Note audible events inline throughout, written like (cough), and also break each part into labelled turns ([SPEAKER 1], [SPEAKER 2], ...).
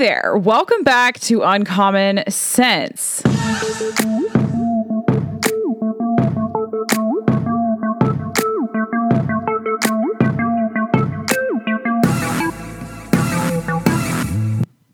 [SPEAKER 1] there. Welcome back to Uncommon Sense.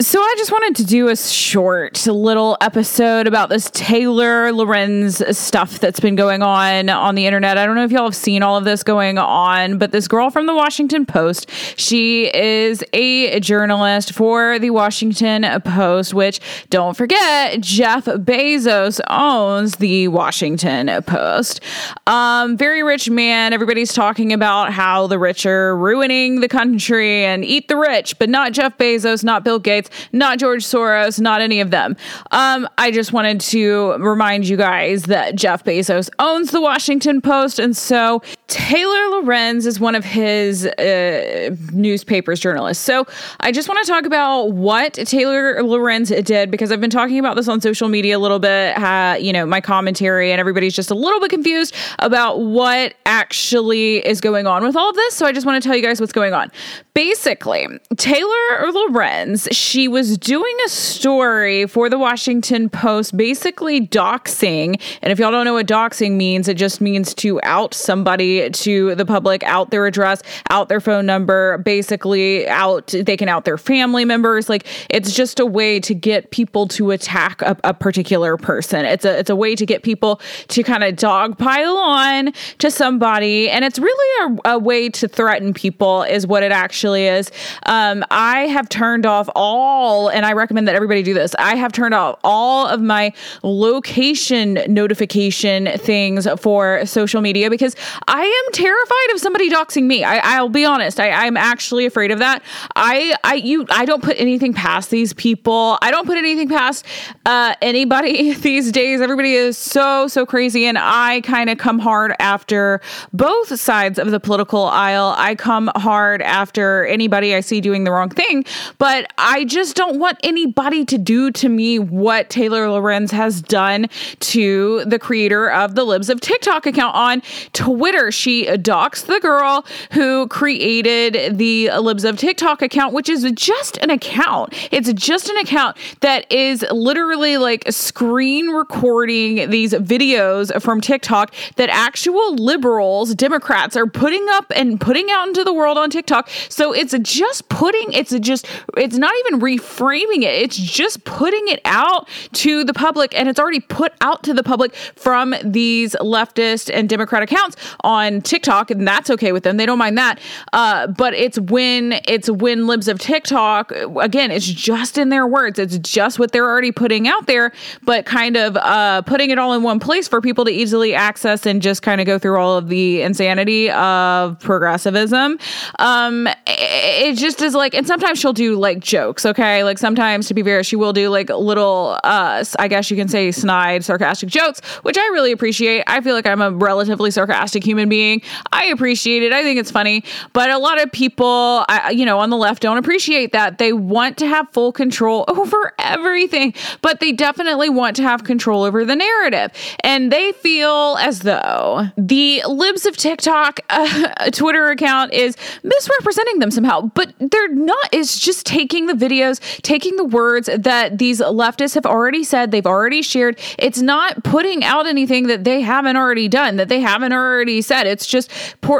[SPEAKER 1] So I just wanted to do a short little episode about this Taylor Lorenz stuff that's been going on on the internet. I don't know if y'all have seen all of this going on, but this girl from the Washington Post, she is a journalist for the Washington Post, which don't forget, Jeff Bezos owns the Washington Post. Um, very rich man. Everybody's talking about how the rich are ruining the country and eat the rich, but not Jeff Bezos, not Bill Gates not George Soros, not any of them. Um, I just wanted to remind you guys that Jeff Bezos owns the Washington Post, and so Taylor Lorenz is one of his uh, newspapers journalists. So I just want to talk about what Taylor Lorenz did because I've been talking about this on social media a little bit. Uh, you know, my commentary, and everybody's just a little bit confused about what actually is going on with all of this. So I just want to tell you guys what's going on. Basically, Taylor Lorenz, she was doing a story for the Washington Post, basically doxing. And if y'all don't know what doxing means, it just means to out somebody to the public, out their address, out their phone number, basically out, they can out their family members. Like it's just a way to get people to attack a, a particular person. It's a, it's a way to get people to kind of dogpile on to somebody. And it's really a, a way to threaten people, is what it actually actually is. Um, I have turned off all, and I recommend that everybody do this. I have turned off all of my location notification things for social media because I am terrified of somebody doxing me. I, will be honest. I, I'm actually afraid of that. I, I, you, I don't put anything past these people. I don't put anything past uh, anybody (laughs) these days. Everybody is so, so crazy, and I kind of come hard after both sides of the political aisle. I come hard after anybody I see doing the wrong thing. But I just don't want anybody to do to me what Taylor Lorenz has done to the creator of the Libs of TikTok account on Twitter. She doxed the girl who created the Libs of TikTok account, which is just an account. It's just an account that is literally like screen recording these videos from TikTok that actual liberals, Democrats are putting up and putting out into the world on TikTok. So it's just putting, it's just, it's not even reframing it. It's just putting it out to the public and it's already put out to the public from these leftist and Democrat accounts on TikTok. And that's okay with them. They don't mind that. Uh, but it's when, it's when libs of TikTok, again, it's just in their words. It's just what they're already putting out there, but kind of uh, putting it all in one place for people to easily access and just kind of go through all of the insanity of progressivism. Um, it just is like, and sometimes she'll do like jokes, okay? Like sometimes, to be fair, she will do like little, uh, I guess you can say snide, sarcastic jokes, which I really appreciate. I feel like I'm a relatively sarcastic human being. I appreciate it. I think it's funny, but a lot of people, I, you know, on the left don't appreciate that. They want to have full control (laughs) over everything, but they definitely want to have control over the narrative. And they feel as though the libs of TikTok (laughs) uh, Twitter account is misrepresenting them them somehow, but they're not. It's just taking the videos, taking the words that these leftists have already said, they've already shared. It's not putting out anything that they haven't already done, that they haven't already said. It's just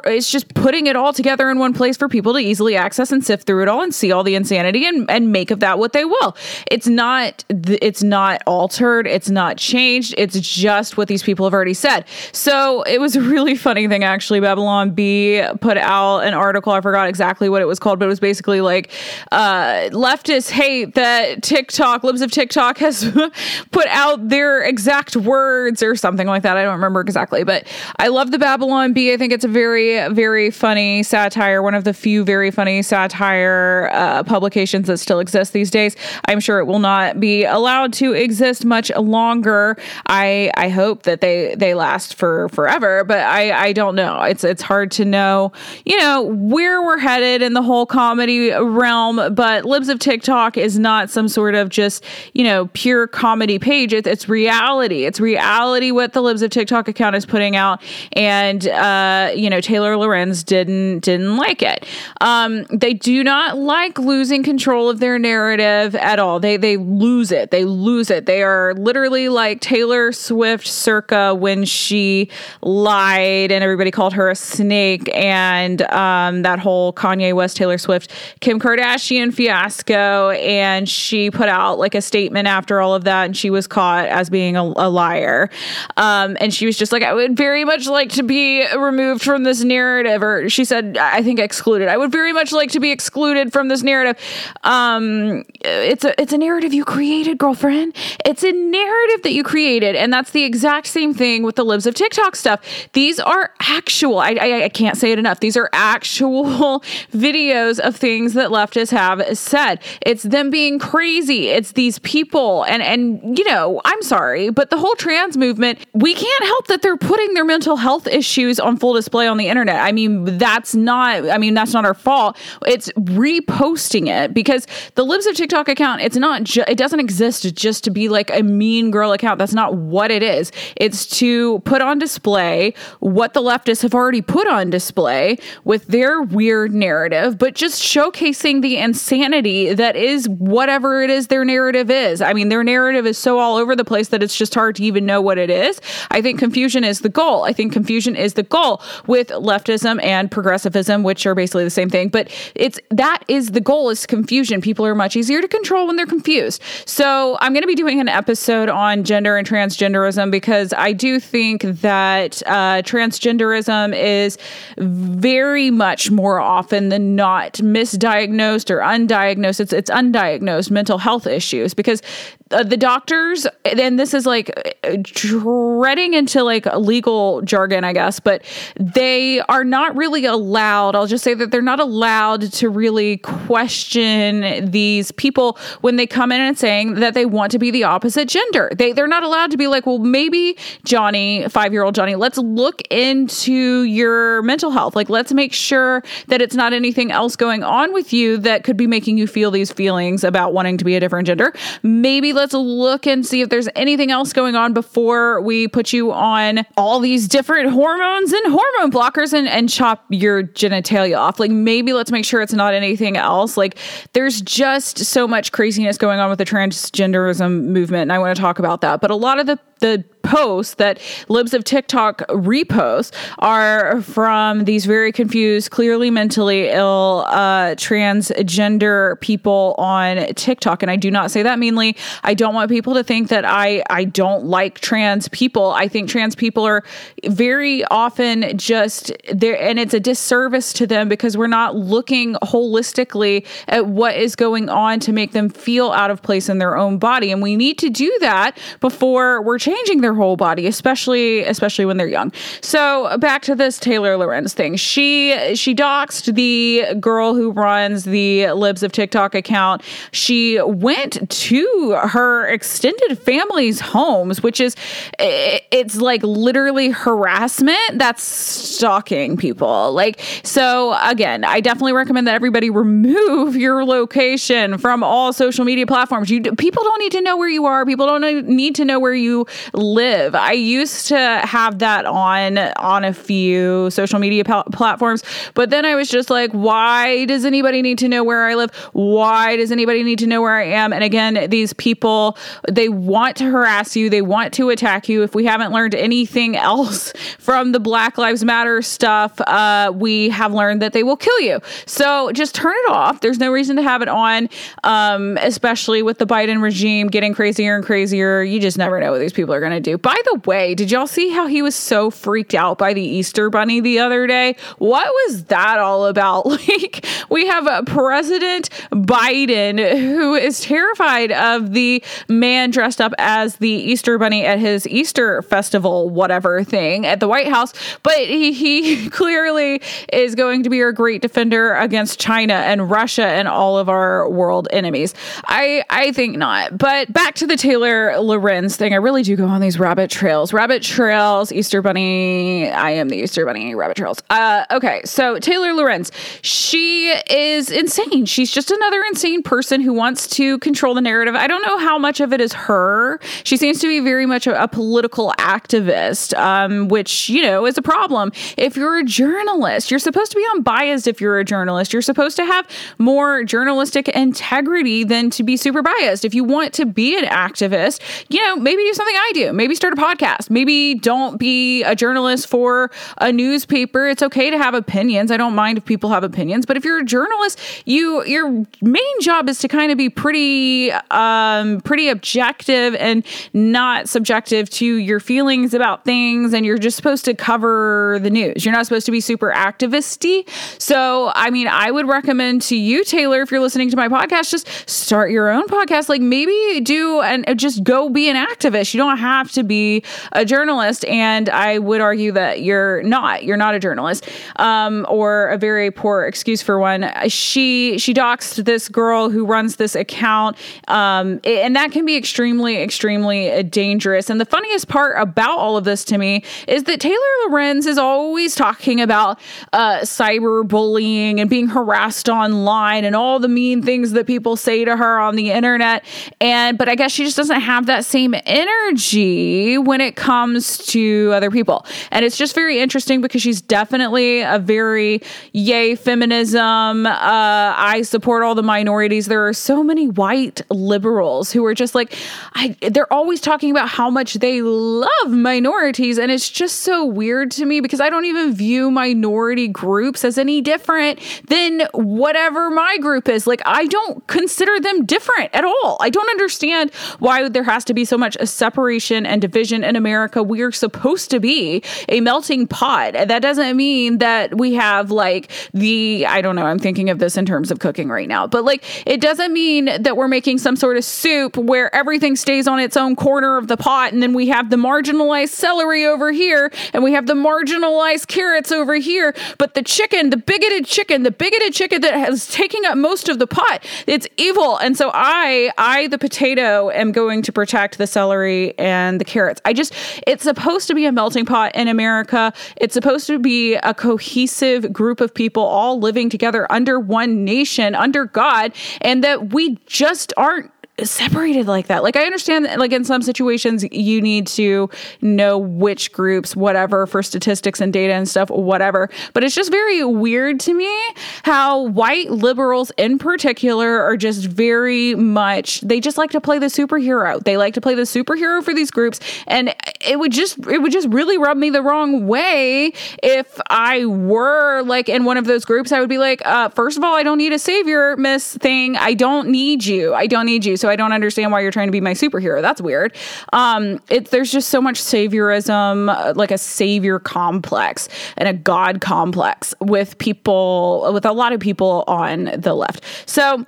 [SPEAKER 1] it's just putting it all together in one place for people to easily access and sift through it all and see all the insanity and, and make of that what they will. It's not it's not altered, it's not changed. It's just what these people have already said. So it was a really funny thing actually. Babylon Bee put out an article. I forgot exactly what it was called, but it was basically like uh, leftists hate that TikTok, libs of TikTok has (laughs) put out their exact words or something like that. I don't remember exactly, but I love the Babylon Bee. I think it's a very, very funny satire, one of the few very funny satire uh, publications that still exist these days. I'm sure it will not be allowed to exist much longer. I I hope that they they last for forever, but I I don't know. It's it's hard to know, you know, where we're headed in the whole comedy realm, but Libs of TikTok Is not some sort of just, you know, pure comedy page. It's, it's reality. It's reality what the Libs of TikTok account is putting out. And, uh, you know, Taylor Lorenz didn't, didn't like it. Um, they do not like losing control of their narrative at all. They, they lose it. They lose it. They are literally like Taylor Swift circa when she lied and everybody called her a snake and, um, that whole Kanye West, Taylor Swift, Kim Kardashian fiasco. And she put out like a statement after all of that, and she was caught as being a, a liar. Um, and she was just like, I would very much like to be removed from this narrative. Or she said, I think excluded. I would very much like to be excluded from this narrative. Um, it's a it's a narrative you created, girlfriend. It's a narrative that you created, and that's the exact same thing with the libs of TikTok stuff. These are actual. I, I, I can't say it enough. These are actual (laughs) videos of things that leftists have said. It's them being crazy. It's these people. And, and, you know, I'm sorry, but the whole trans movement, we can't help that they're putting their mental health issues on full display on the internet. I mean, that's not, I mean, that's not our fault. It's reposting it because the Libs of TikTok account, it's not, ju- it doesn't exist just to be like a mean girl account. That's not what it is. It's to put on display what the leftists have already put on display with their weird narrative, but just showcasing the insanity that is whatever it is their narrative is. I mean, their narrative is so all over the place that it's just hard to even know what it is. I think confusion is the goal. I think confusion is the goal with leftism and progressivism, which are basically the same thing. But it's that is the goal is confusion. People are much easier to control when they're confused. So I'm going to be doing an episode on gender and transgenderism because I do think that uh, transgenderism is very much more often than not misdiagnosed or undiagnosed. It's it's undiagnosed mental health issues because uh, the doctors and this is like treading into like legal jargon i guess but they are not really allowed i'll just say that they're not allowed to really question these people when they come in and saying that they want to be the opposite gender. They they're not allowed to be like well maybe johnny 5 year old johnny let's look into your mental health. Like let's make sure that it's not anything else going on with you that could be making you feel these feelings about wanting to be a different gender. Maybe let's look and see if there's anything else going on before we put you on all these different hormones and hormone blockers and, and chop your genitalia off. Like maybe let's make sure it's not anything else. Like there's just so much craziness going on with the transgenderism movement. And I want to talk about that. But a lot of the the posts that libs of TikTok repost are from these very confused, clearly mentally ill uh, transgender people on TikTok. And I do not say that meanly. I don't want people to think that I, I don't like trans people. I think trans people are very often just there, and it's a disservice to them because we're not looking holistically at what is going on to make them feel out of place in their own body. And we need to do that before we're changing their whole body, especially especially when they're young. So back to this Taylor Lorenz thing. She she doxed the girl who runs the Libs of TikTok account. She went to her extended family's homes, which is it's like literally harassment. That's stalking people. Like so again, I definitely recommend that everybody remove your location from all social media platforms. You people don't need to know where you are. People don't need to know where you live. I used to have that on on a few social media platforms, but then I was just like, why does anybody need to know where I live? Why does anybody need to know where I am? And again, these people they want to harass you, they want to attack you. If we haven't learned anything (laughs) else from the Black Lives Matter stuff, uh, we have learned that they will kill you. So just turn it off. There's no reason to have it on, um, especially with the Biden regime getting crazier and crazier. You just never know what these people are going to do. By the way, did y'all see how he was so freaked out by the Easter bunny the other day? What was that all about? (laughs) Like, we have a President Biden who is terrified of the man dressed up as the Easter bunny at his Easter festival, whatever thing at the White House, but he, he (laughs) clearly is going to be our great defender against China and Russia and all of our world enemies. I, I think not. But back to the Taylor Lorenz thing. I really do go on these rabbit trails. Rabbit trails, Easter Bunny. I am the Easter Bunny, rabbit trails. Uh, okay, so Taylor Lorenz, she is insane. She's just another insane person who wants to control the narrative. I don't know how much of it is her. She seems to be very much a, a political activist, um, which, you know, is a problem. If you're a journalist, you're supposed to be unbiased if you're a journalist. You're supposed to have more journalistic integrity than to be super biased. If you want to be an activist, you know, maybe do something I do. Maybe start a podcast. Maybe don't be a journalist for a newspaper. It's okay to have opinions. I don't mind if people have opinions, but if you're a journalist, you your main job is to kind of be pretty um pretty objective and not subjective to your feelings about things and you're just supposed to cover the news. You're not supposed to be super activisty. So, I mean, I would recommend to you Taylor if you're listening to my podcast just start your own podcast like maybe do and just go be an activist. You don't have to be a journalist and I would argue that you're not. You're not a journalist. Um, or a very poor excuse for one. She she doxed this girl who runs this account um, and that can be extremely extremely dangerous. And the funniest part about all of this to me is that Taylor Lorenz is always talking about uh, cyberbullying and being harassed online and all the mean things that people say to her on the internet. And but I guess she just doesn't have that same energy when it comes to other people. And it's just very interesting because she's definitely a very yay feminism. Uh, I support all the minorities. There are so many white liberals who are just like, I, they're always talking about how much they love minorities. And it's just so weird to me because I don't even view minority groups as any different than whatever my group is. Like, I don't consider them different at all. I don't understand why there has to be so much a separation and division in America. We're supposed to be a melting pot. That doesn't mean that we have like the, I don't know, I'm thinking of this in terms of cooking right now, but like it doesn't mean that we're making some sort of soup where everything stays on its own corner of the pot and then we have the marginalized celery over here and we have the marginalized carrots over here. But the chicken, the bigoted chicken, the bigoted chicken that has taking up most of the pot, it's evil. And so I, I, the potato, am going to protect the celery and the carrots. I just, it's supposed to be a melting pot in America. It's supposed to be a cohesive group of people all living together under one nation, under God, and that we just aren't separated like that. Like I understand that like in some situations you need to know which groups whatever for statistics and data and stuff whatever, but it's just very weird to me how white liberals in particular are just very much they just like to play the superhero. They like to play the superhero for these groups and it would just it would just really rub me the wrong way if I were like in one of those groups I would be like uh, first of all I don't need a savior miss thing. I don't need you. I don't need you. So so I don't understand why you're trying to be my superhero. That's weird. Um, it, there's just so much saviorism, uh, like a savior complex and a god complex with people, with a lot of people on the left. So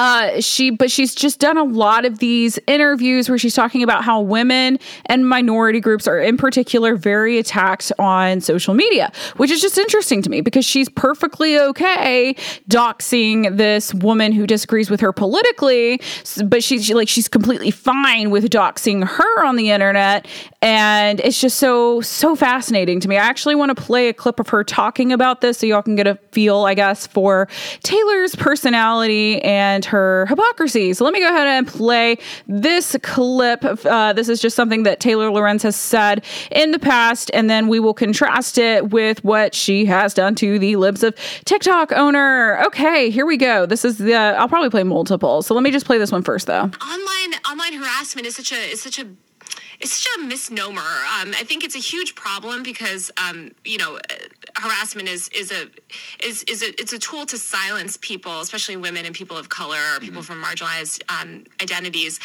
[SPEAKER 1] uh, she, but she's just done a lot of these interviews where she's talking about how women and minority groups are, in particular, very attacked on social media, which is just interesting to me because she's perfectly okay doxing this woman who disagrees with her politically, but she's she, like she's completely fine with doxing her on the internet, and it's just so so fascinating to me. I actually want to play a clip of her talking about this so y'all can get a feel, I guess, for Taylor's personality and her hypocrisy. So let me go ahead and play this clip. Uh, this is just something that Taylor Lorenz has said in the past, and then we will contrast it with what she has done to the libs of TikTok owner. Okay, here we go. This is the. I'll probably play multiple. So let me just play this one first, though.
[SPEAKER 2] Online online harassment is such a is such a it's such a misnomer. Um, I think it's a huge problem because um, you know harassment is is a is is a it's a tool to silence people, especially women and people of color or people mm-hmm. from marginalized um, identities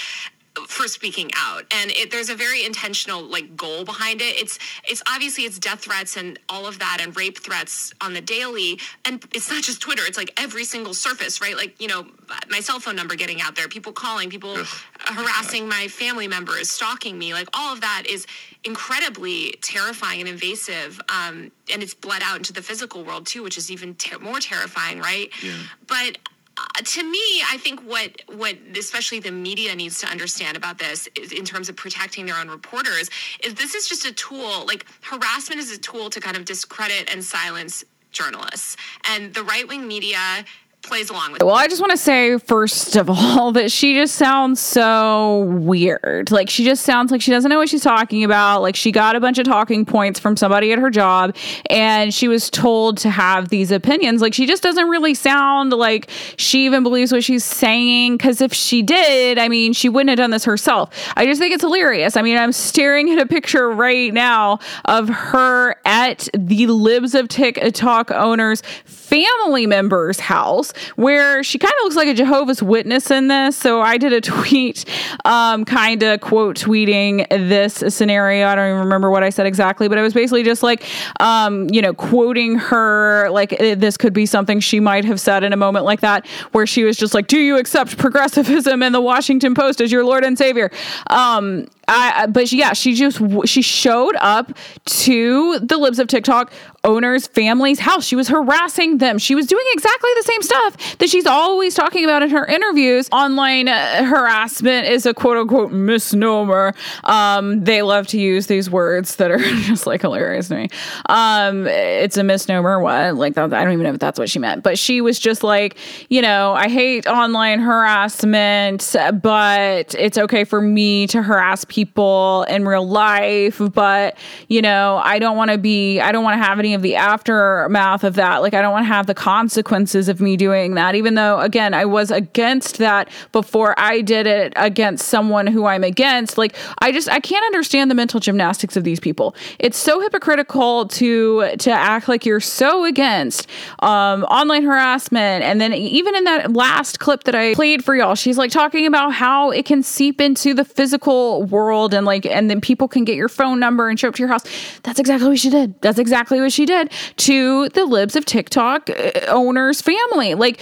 [SPEAKER 2] for speaking out. And it, there's a very intentional like goal behind it. It's it's obviously it's death threats and all of that and rape threats on the daily. And it's not just twitter. It's like every single surface right? Like you know my cell phone number getting out there people calling people Ugh. harassing my family members stalking me. Like all of that is incredibly terrifying and invasive. Um, and it's bled out into the physical world too which is even ter- more terrifying right? Yeah. but uh, to me, I think what what especially the media needs to understand about this is in terms of protecting their own reporters is this is just a tool. Like harassment is a tool to kind of discredit and silence journalists, and the right wing media plays along with.
[SPEAKER 1] Well, I just want to say first of (laughs) all that she just sounds so weird. Like she just sounds like she doesn't know what she's talking about. Like she got a bunch of talking points from somebody at her job and she was told to have these opinions. Like she just doesn't really sound like she even believes what she's saying cuz if she did, I mean, she wouldn't have done this herself. I just think it's hilarious. I mean, I'm staring at a picture right now of her at the Libs of TikTok owners family member's house where she kind of looks like a Jehovah's Witness in this. So I did a (laughs) tweet, um, kind of quote tweeting this scenario. I don't even remember what I said exactly, but it was basically just like, um, you know, quoting her, like it, this could be something she might have said in a moment like that, where she was just like, Do you accept progressivism and the Washington Post as your Lord and Savior? Um, I, but yeah, she just she showed up to the libs of TikTok owner's family's house. She was harassing them. She was doing exactly the same stuff that she's always talking about in her interviews. Online uh, harassment is a quote unquote misnomer. Um, they love to use these words that are (laughs) just like hilarious to me. Um, it's a misnomer. What? Like? I don't even know if that's what she meant. But she was just like, you know, I hate online harassment, but it's okay for me to harass people in real life. But you know, I don't want to be. I don't want to have any of the aftermath of that. Like, I don't want to have the consequences of me doing that, even though, again, I was against that before I did it against someone who I'm against. Like, I just, I can't understand the mental gymnastics of these people. It's so hypocritical to, to act like you're so against um, online harassment. And then even in that last clip that I played for y'all, she's like talking about how it can seep into the physical world and like, and then people can get your phone number and show up to your house. That's exactly what she did. That's exactly what she did to the libs of TikTok uh, owners' family. Like,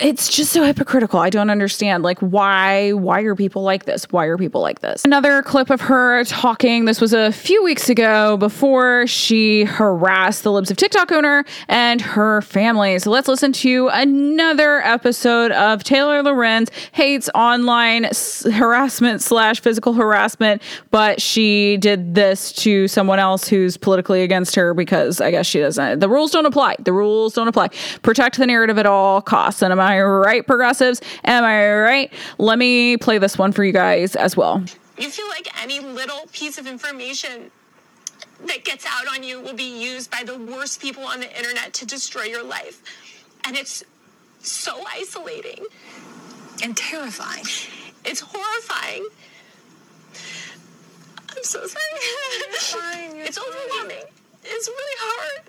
[SPEAKER 1] it's just so hypocritical. I don't understand. Like, why? Why are people like this? Why are people like this? Another clip of her talking. This was a few weeks ago before she harassed the Libs of TikTok owner and her family. So let's listen to another episode of Taylor Lorenz hates online harassment slash physical harassment, but she did this to someone else who's politically against her because I guess she doesn't. The rules don't apply. The rules don't apply. Protect the narrative at all costs. And am I right, progressives? Am I right? Let me play this one for you guys as well.
[SPEAKER 2] You feel like any little piece of information that gets out on you will be used by the worst people on the internet to destroy your life. And it's so isolating
[SPEAKER 3] and terrifying.
[SPEAKER 2] It's horrifying. I'm so sorry.
[SPEAKER 3] It's, fine,
[SPEAKER 2] it's overwhelming. It's really hard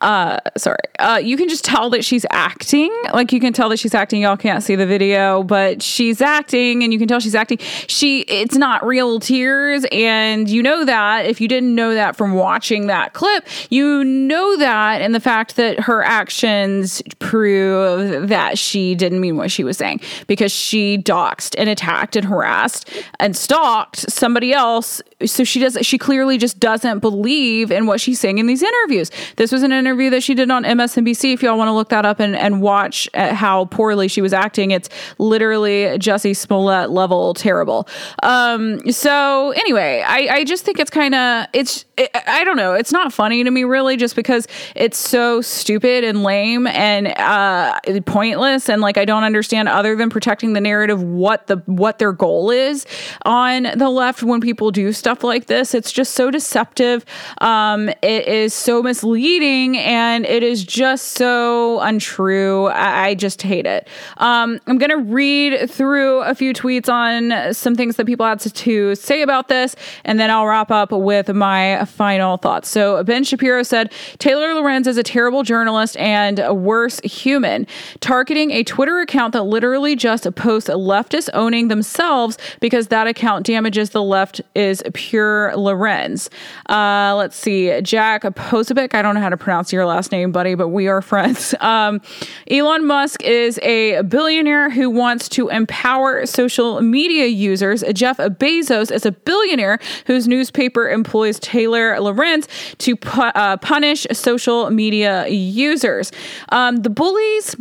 [SPEAKER 1] uh sorry. Uh you can just tell that she's acting. Like you can tell that she's acting. Y'all can't see the video but she's acting and you can tell she's acting. She it's not real tears and you know that. If you didn't know that from watching that clip you know that and the fact that her actions prove that she didn't mean what she was saying because she doxed and attacked and harassed and stalked somebody else. So she does she clearly just doesn't believe in what she's saying in these interviews. This was an interview that she did on msnbc if y'all want to look that up and, and watch how poorly she was acting it's literally jussie smollett level terrible. Um so anyway i i just think it's kind of it's it, i don't know it's not funny to me really just because it's so stupid and lame and uh pointless and like i don't understand other than protecting the narrative what the what their goal is on the left when people do stuff like this. It's just so deceptive. Um, it is so misleading and it is just so untrue. I, I just hate it. Um, I'm to read through a few tweets on some things that people had to say about this, and then I'll wrap up with my final thoughts. So, Ben Shapiro said Taylor Lorenz is a terrible journalist and a worse human, targeting a Twitter account that literally just posts leftists owning themselves because that account damages the left is Pure Lorenz. Uh, let's see, Jack Posobiec. I don't know how to pronounce your last name, buddy, but we are (laughs) friends. Um, Elon Musk is a billionaire who wants to empower social media users. Jeff Bezos is a billionaire whose newspaper employs Taylor Lorenz to pu- uh, punish social media users. Um, the bullies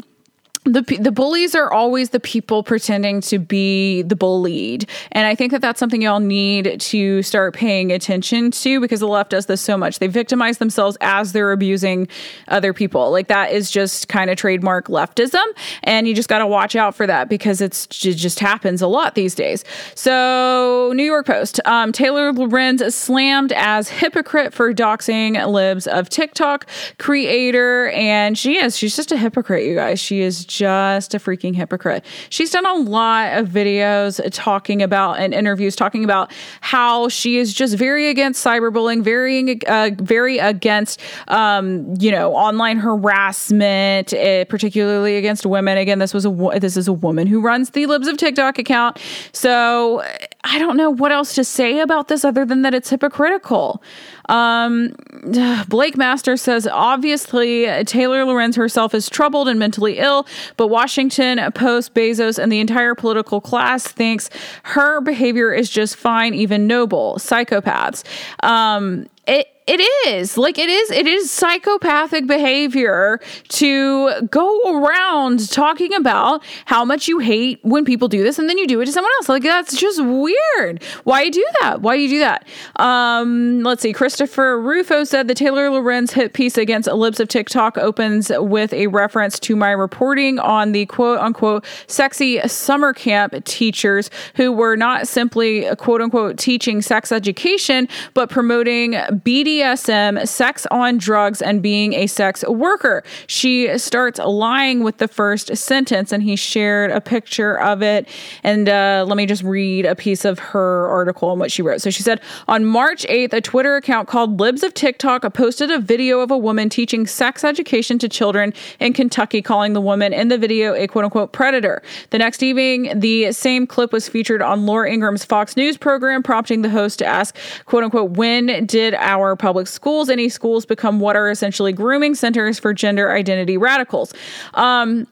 [SPEAKER 1] the the bullies are always the people pretending to be the bullied. And i think that that's something y'all need to start paying attention to because the left does this so much. They victimize themselves as they're abusing other people. Like that is just kind of trademark leftism and you just got to watch out for that because it's it just happens a lot these days. So new york post um, taylor lorenz slammed as hypocrite for doxing libs of tiktok creator and she is she's just a hypocrite you guys. She is just a freaking hypocrite. She's done a lot of videos talking about and interviews talking about how she is just very against cyberbullying, very uh, very against um, you know online harassment, uh, particularly against women. Again, this was a this is a woman who runs the Libs of TikTok account, so I don't know what else to say about this other than that it's hypocritical. Um, (sighs) Blake Master says obviously Taylor Lorenz herself is troubled and mentally ill, but Washington Post, Bezos, and the entire political class thinks her behavior is just fine, even noble. Psychopaths. Um, it it is. Like it is it is psychopathic behavior to go around talking about how much you hate when people do this and then you do it to someone else. Like that's just weird. Why you do that? Why do you do that? Um let's see. Christopher rufo said the taylor lorenz hit piece against libs of tiktok opens with a reference to my reporting on the quote unquote sexy summer camp teachers who were not simply quote unquote teaching sex education but promoting bd BDSM, sex on drugs, and being a sex worker. She starts lying with the first sentence, and he shared a picture of it. And uh, let me just read a piece of her article and what she wrote. So she said, On March 8th, a Twitter account called Libs of TikTok posted a video of a woman teaching sex education to children in Kentucky, calling the woman in the video a quote unquote predator. The next evening, the same clip was featured on Laura Ingraham's Fox News program, prompting the host to ask, quote unquote, when did our public schools, any schools become what are essentially grooming centers for gender identity radicals. Um,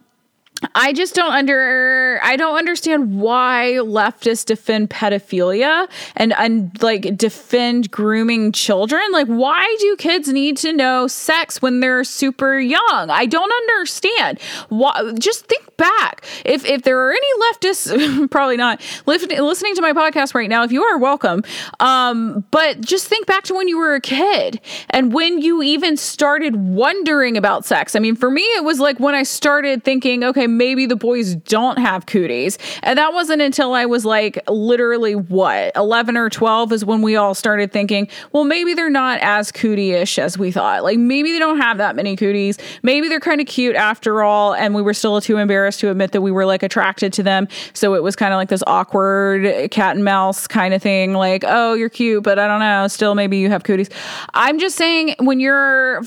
[SPEAKER 1] I just don't under I don't understand why leftists defend pedophilia and and like defend grooming children. Like why do kids need to know sex when they're super young? I don't understand. Why just think back. If if there are any leftists (laughs) probably not listening to my podcast right now, if you are welcome. Um but just think back to when you were a kid and when you even started wondering about sex. I mean, for me it was like when I started thinking, okay, maybe the boys don't have cooties. And that wasn't until I was like literally what, 11 or 12 is when we all started thinking, well, maybe they're not as cootie-ish as we thought. Like maybe they don't have that many cooties. Maybe they're kind of cute after all. And we were still too embarrassed to admit that we were like attracted to them. So it was kind of like this awkward cat and mouse kind of thing. Like, oh, you're cute, but I don't know. Still, maybe you have cooties. I'm just saying when you're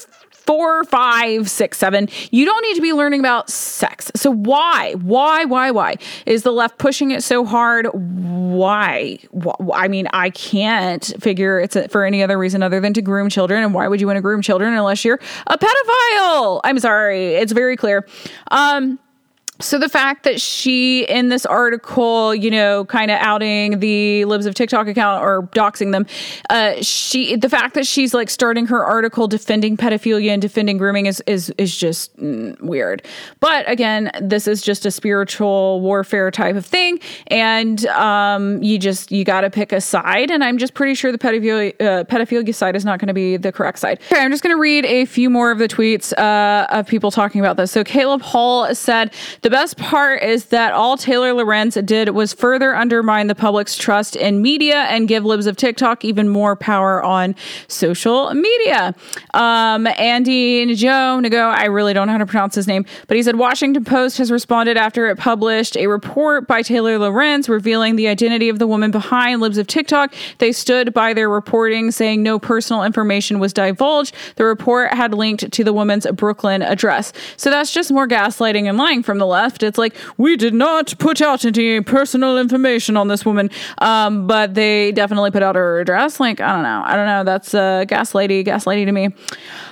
[SPEAKER 1] four, five, six, seven. You don't need to be learning about sex. So why, why, why, why is the left pushing it so hard? Why? I mean, I can't figure it's for any other reason other than to groom children. And why would you want to groom children unless you're a pedophile? I'm sorry. It's very clear. Um, so the fact that she in this article you know kind of outing the libs of tiktok account or doxing them uh she the fact that she's like starting her article defending pedophilia and defending grooming is is is just mm, weird. But again this is just a spiritual warfare type of thing and um you just you got to pick a side and i'm just pretty sure the pedophilia uh, pedophilia side is not going to be the correct side. Okay i'm just going to read a few more of the tweets uh of people talking about this. So caleb hall said the best part is that all Taylor Lorenz did was further undermine the public's trust in media and give libs of TikTok even more power on social media. Um, Andy Najo, Nago, I really don't know how to pronounce his name, but he said Washington Post has responded after it published a report by Taylor Lorenz revealing the identity of the woman behind libs of TikTok. They stood by their reporting, saying no personal information was divulged. The report had linked to the woman's Brooklyn address. So that's just more gaslighting and lying from the left left. It's like, we did not put out any personal information on this woman, um, but they definitely put out her address. Like, I don't know. I don't know. That's a uh, gas lady, gas lady to me.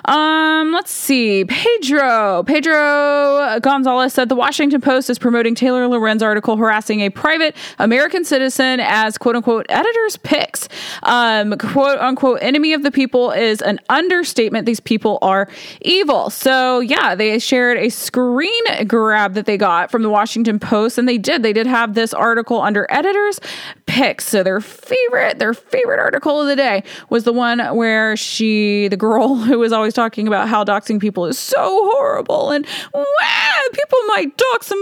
[SPEAKER 1] Um, let's see. Pedro. Pedro Gonzalez said the Washington Post is promoting Taylor Lorenz article harassing a private American citizen as quote unquote editor's picks. Um, quote unquote enemy of the people is an understatement. These people are evil. So yeah, they shared a screen grab that they they got from the Washington Post, and they did. They did have this article under editors picks. So their favorite, their favorite article of the day was the one where she, the girl (laughs) who was always talking about how doxing people is so horrible and wow, people might dox me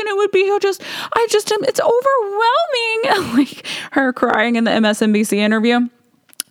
[SPEAKER 1] and it would be just, I just, it's overwhelming. (laughs) like her crying in the MSNBC interview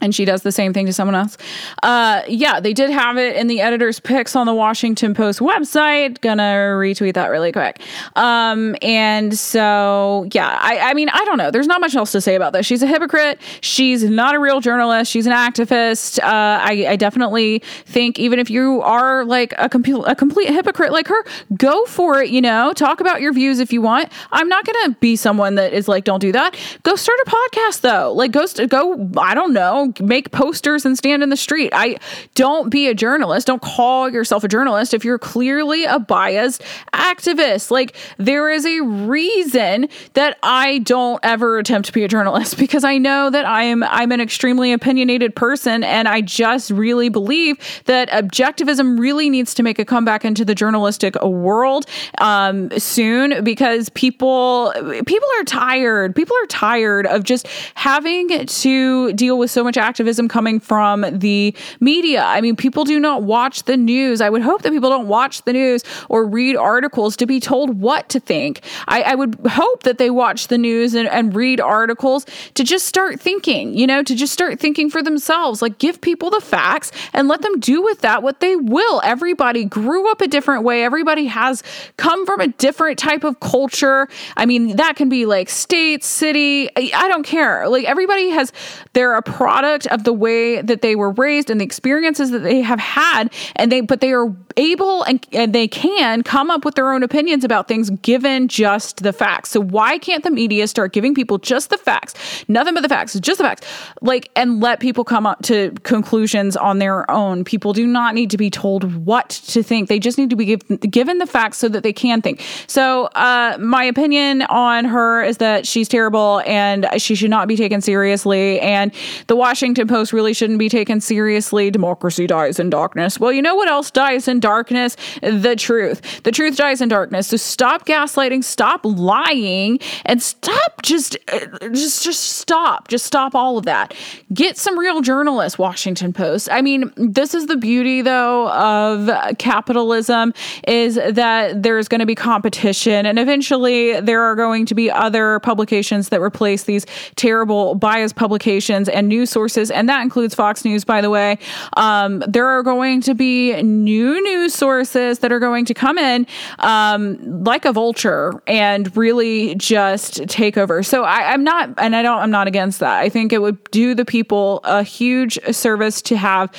[SPEAKER 1] and she does the same thing to someone else. Uh, yeah, they did have it in the editor's picks on the Washington Post website. Gonna retweet that really quick. Um, and so, yeah, I, I mean, I don't know. There's not much else to say about this. She's a hypocrite. She's not a real journalist. She's an activist. Uh, I, I definitely think even if you are like a complete a complete hypocrite like her, go for it. You know, talk about your views if you want. I'm not gonna be someone that is like, don't do that. Go start a podcast though. Like, go go. I don't know make posters and stand in the street. I don't be a journalist. Don't call yourself a journalist if you're clearly a biased activist. Like there is a reason that I don't ever attempt to be a journalist (laughs) because I know that I am I'm an extremely opinionated person and I just really believe that objectivism really needs to make a comeback into the journalistic world um, soon because people people are tired. People are tired of just having to deal with so much much activism coming from the media. I mean, people do not watch the news. I would hope that people don't watch the news or read articles to be told what to think. I, I would hope that they watch the news and, and read articles to just start thinking, you know, to just start thinking for themselves. Like, give people the facts and let them do with that what they will. Everybody grew up a different way, everybody has come from a different type of culture. I mean, that can be like state, city, I don't care. Like, everybody has, they're a product product of the way that they were raised and the experiences that they have had and they but they are able and, and they can come up with their own opinions about things given just the facts. So why can't the media start giving people just the facts, nothing but the facts, just the facts, like and let people come up to conclusions on their own? People do not need to be told what to think. They just need to be give, given the facts so that they can think. So uh, my opinion on her is that she's terrible and she should not be taken seriously. And the Washington Post really shouldn't be taken seriously. Democracy dies in darkness. Well, you know what else dies in darkness? The truth. The truth dies in darkness. So stop gaslighting, stop lying, and stop just uh, just just stop. Just stop all of that. Get some real journalists, Washington Post. I mean, this is the beauty though of capitalism is that there's going to be competition and eventually there are going to be other publications that replace these terrible biased publications and news sources and that includes Fox News by the way. Um, there are going to be new news news sources that are going to come in um, like a vulture and really just take over. So I, I'm not, and I don't, I'm not against that. I think it would do the people a huge service to have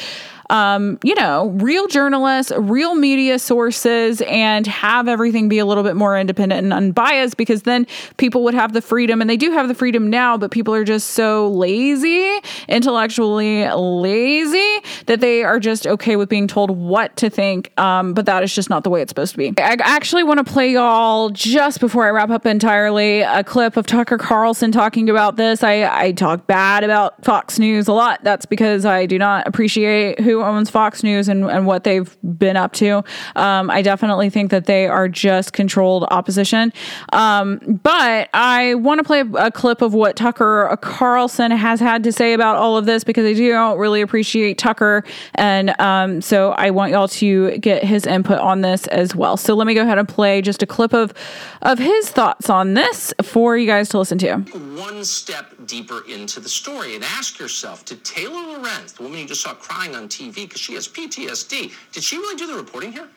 [SPEAKER 1] um, you know, real journalists, real media sources, and have everything be a little bit more independent and unbiased because then people would have the freedom, and they do have the freedom now, but people are just so lazy, intellectually lazy, that they are just okay with being told what to think. Um, but that is just not the way it's supposed to be. I actually want to play y'all just before I wrap up entirely a clip of Tucker Carlson talking about this. I, I talk bad about Fox News a lot. That's because I do not appreciate who owns Fox News and, and what they've been up to. Um, I definitely think that they are just controlled opposition. Um, but I want to play a, clip of what Tucker Carlson has had to say about all of this because I do really appreciate Tucker. And um, so I want y'all to get his input on this as well. So let me go ahead and play just a clip of, of his thoughts on this for you guys to listen to.
[SPEAKER 4] One step deeper into the story and ask yourself did Taylor Lorenz, the woman you just saw crying on TV, TV because she has PTSD. Did she really do the reporting here?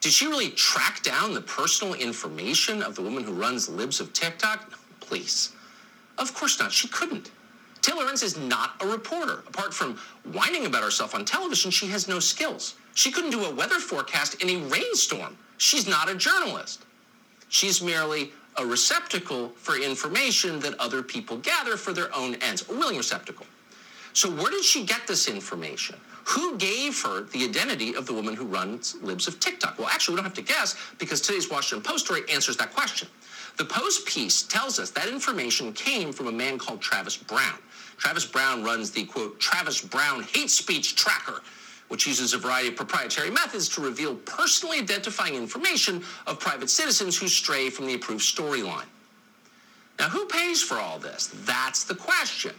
[SPEAKER 4] Did she really track down the personal information of the woman who runs Libs of TikTok? No, please. Of course not. She couldn't. Taylor Lorenz is not a reporter. Apart from whining about herself on television, she has no skills. She couldn't do a weather forecast in a rainstorm. She's not a journalist. She's merely a receptacle for information that other people gather for their own ends, a willing receptacle. So, where did she get this information? Who gave her the identity of the woman who runs Libs of TikTok? Well, actually, we don't have to guess because today's Washington Post story answers that question. The Post piece tells us that information came from a man called Travis Brown. Travis Brown runs the quote, Travis Brown hate speech tracker, which uses a variety of proprietary methods to reveal personally identifying information of private citizens who stray from the approved storyline. Now, who pays for all this? That's the question.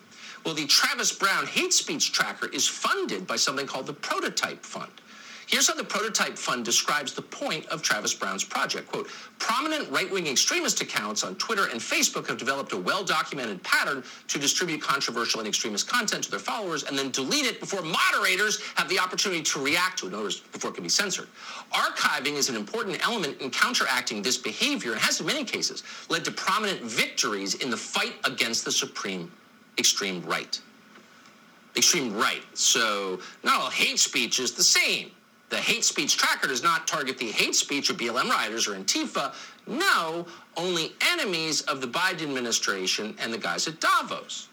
[SPEAKER 4] Well, the Travis Brown hate speech tracker is funded by something called the Prototype Fund. Here's how the Prototype Fund describes the point of Travis Brown's project. Quote, prominent right-wing extremist accounts on Twitter and Facebook have developed a well-documented pattern to distribute controversial and extremist content to their followers and then delete it before moderators have the opportunity to react to it, in words, before it can be censored. Archiving is an important element in counteracting this behavior and has in many cases led to prominent victories in the fight against the supreme extreme right. Extreme right. So not all hate speech is the same. The hate speech tracker does not target the hate speech of BLM rioters or Antifa. No, only enemies of the Biden administration and the guys at Davos.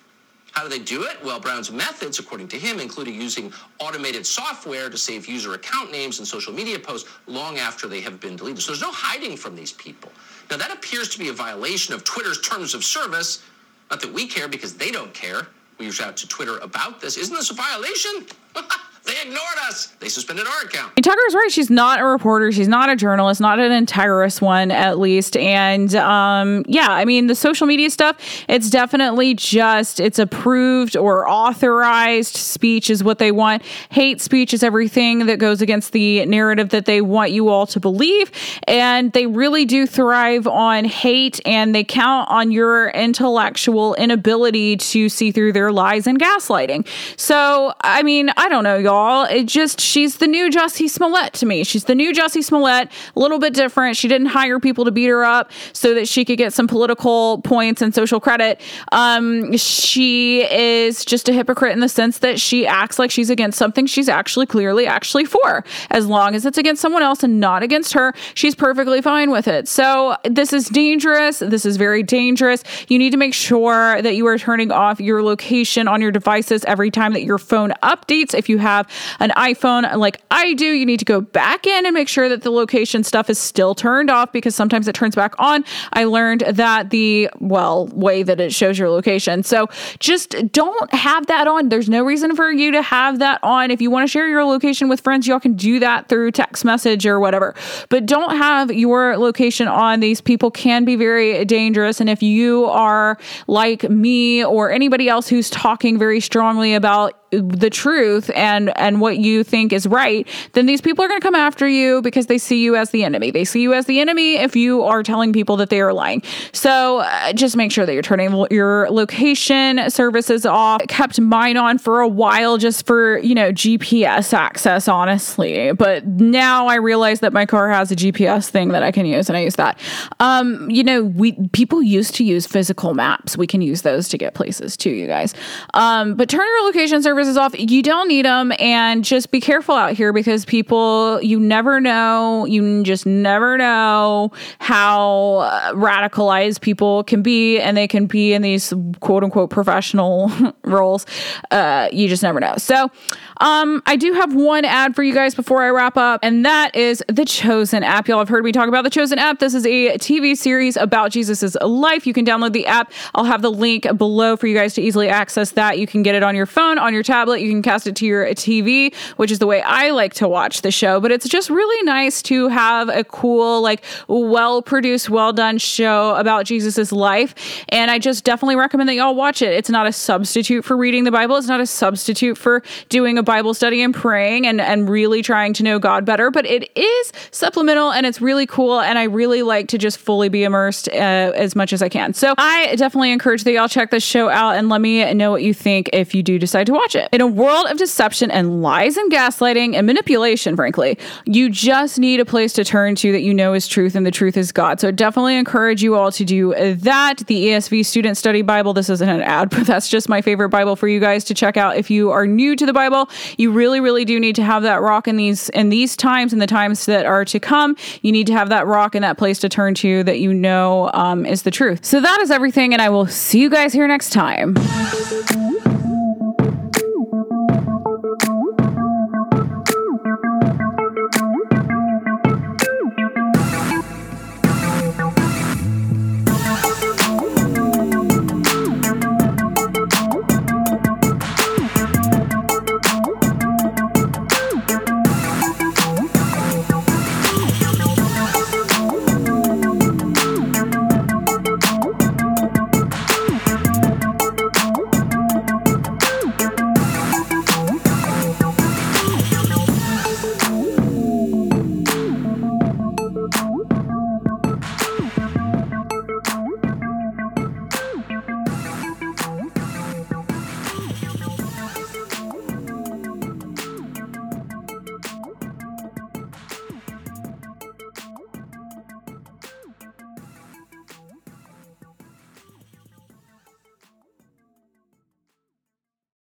[SPEAKER 4] How do they do it? Well, Brown's methods, according to him, included using automated software to save user account names and social media posts long after they have been deleted. So there's no hiding from these people. Now, that appears to be a violation of Twitter's terms of service. Not that we care because they don't care. We reached out to Twitter about this. Isn't this a violation? (laughs) They ignored us. They suspended our account.
[SPEAKER 1] And Tucker's right. She's not a reporter. She's not a journalist, not an entirist one, at least. And um, yeah, I mean, the social media stuff, it's definitely just, it's approved or authorized speech is what they want. Hate speech is everything that goes against the narrative that they want you all to believe. And they really do thrive on hate and they count on your intellectual inability to see through their lies and gaslighting. So, I mean, I don't know, y'all all. It just she's the new Jussie Smollett to me. She's the new Jussie Smollett, a little bit different. She didn't hire people to beat her up so that she could get some political points and social credit. Um, she is just a hypocrite in the sense that she acts like she's against something she's actually clearly actually for. As long as it's against someone else and not against her, she's perfectly fine with it. So this is dangerous. This is very dangerous. You need to make sure that you are turning off your location on your devices every time that your phone updates. If you have an iPhone like I do, you need to go back in and make sure that the location stuff is still turned off because sometimes it turns back on. I learned that the, well, way that it shows your location. So just don't have that on. There's no reason for you to have that on. If you want to share your location with friends, y'all can do that through text message or whatever. But don't have your location on. These people can be very dangerous. And if you are like me or anybody else who's talking very strongly about the truth and and what you think is right, then these people are going to come after you because they see you as the enemy. They see you as the enemy if you are telling people that they are lying. So uh, just make sure that you're turning your location services off. I Kept mine on for a while just for, you know, GPS access honestly, but now I realize that my car has a GPS thing that I can use and I use that. Um, you know, we people used to use physical maps. We can use those to get places too, you guys. Um, but turn your location service services off. You don't need them, and just be careful out here because people, you never know. You just never know how uh, radicalized people can be, and they can be in these quote unquote professional (laughs) roles. Uh, you just never know. So, um, I do have one ad for you guys before I wrap up, and that is the Chosen app. Y'all have heard me talk about the Chosen app. This is a TV series about Jesus's life. You can download the app. I'll have the link below for you guys to easily access that. You can get it on your phone, on your tablet. You can cast it to your TV, which is the way I like to watch the show. But it's just really nice to have a cool, like, well produced, well done show about Jesus's life. And I just definitely recommend that y'all watch it. It's not a substitute for reading the Bible. It's not a substitute for doing a Bible study and praying and, and really trying to know God better, but it is supplemental and it's really cool. And I really like to just fully be immersed uh, as much as I can. So I definitely encourage that y'all check this show out and let me know what you think if you do decide to watch it. In a world of deception and lies and gaslighting and manipulation, frankly, you just need a place to turn to that you know is truth and the truth is God. So I definitely encourage you all to do that. The ESV Student Study Bible, this isn't an ad, (laughs) but that's just my favorite Bible for you guys to check out if you are new to the Bible you really, really do need to have that rock in these in these times and the times that are to come. You need to have that rock and that place to turn to that you know um, is the truth. So that is everything, and I will see you guys here next time.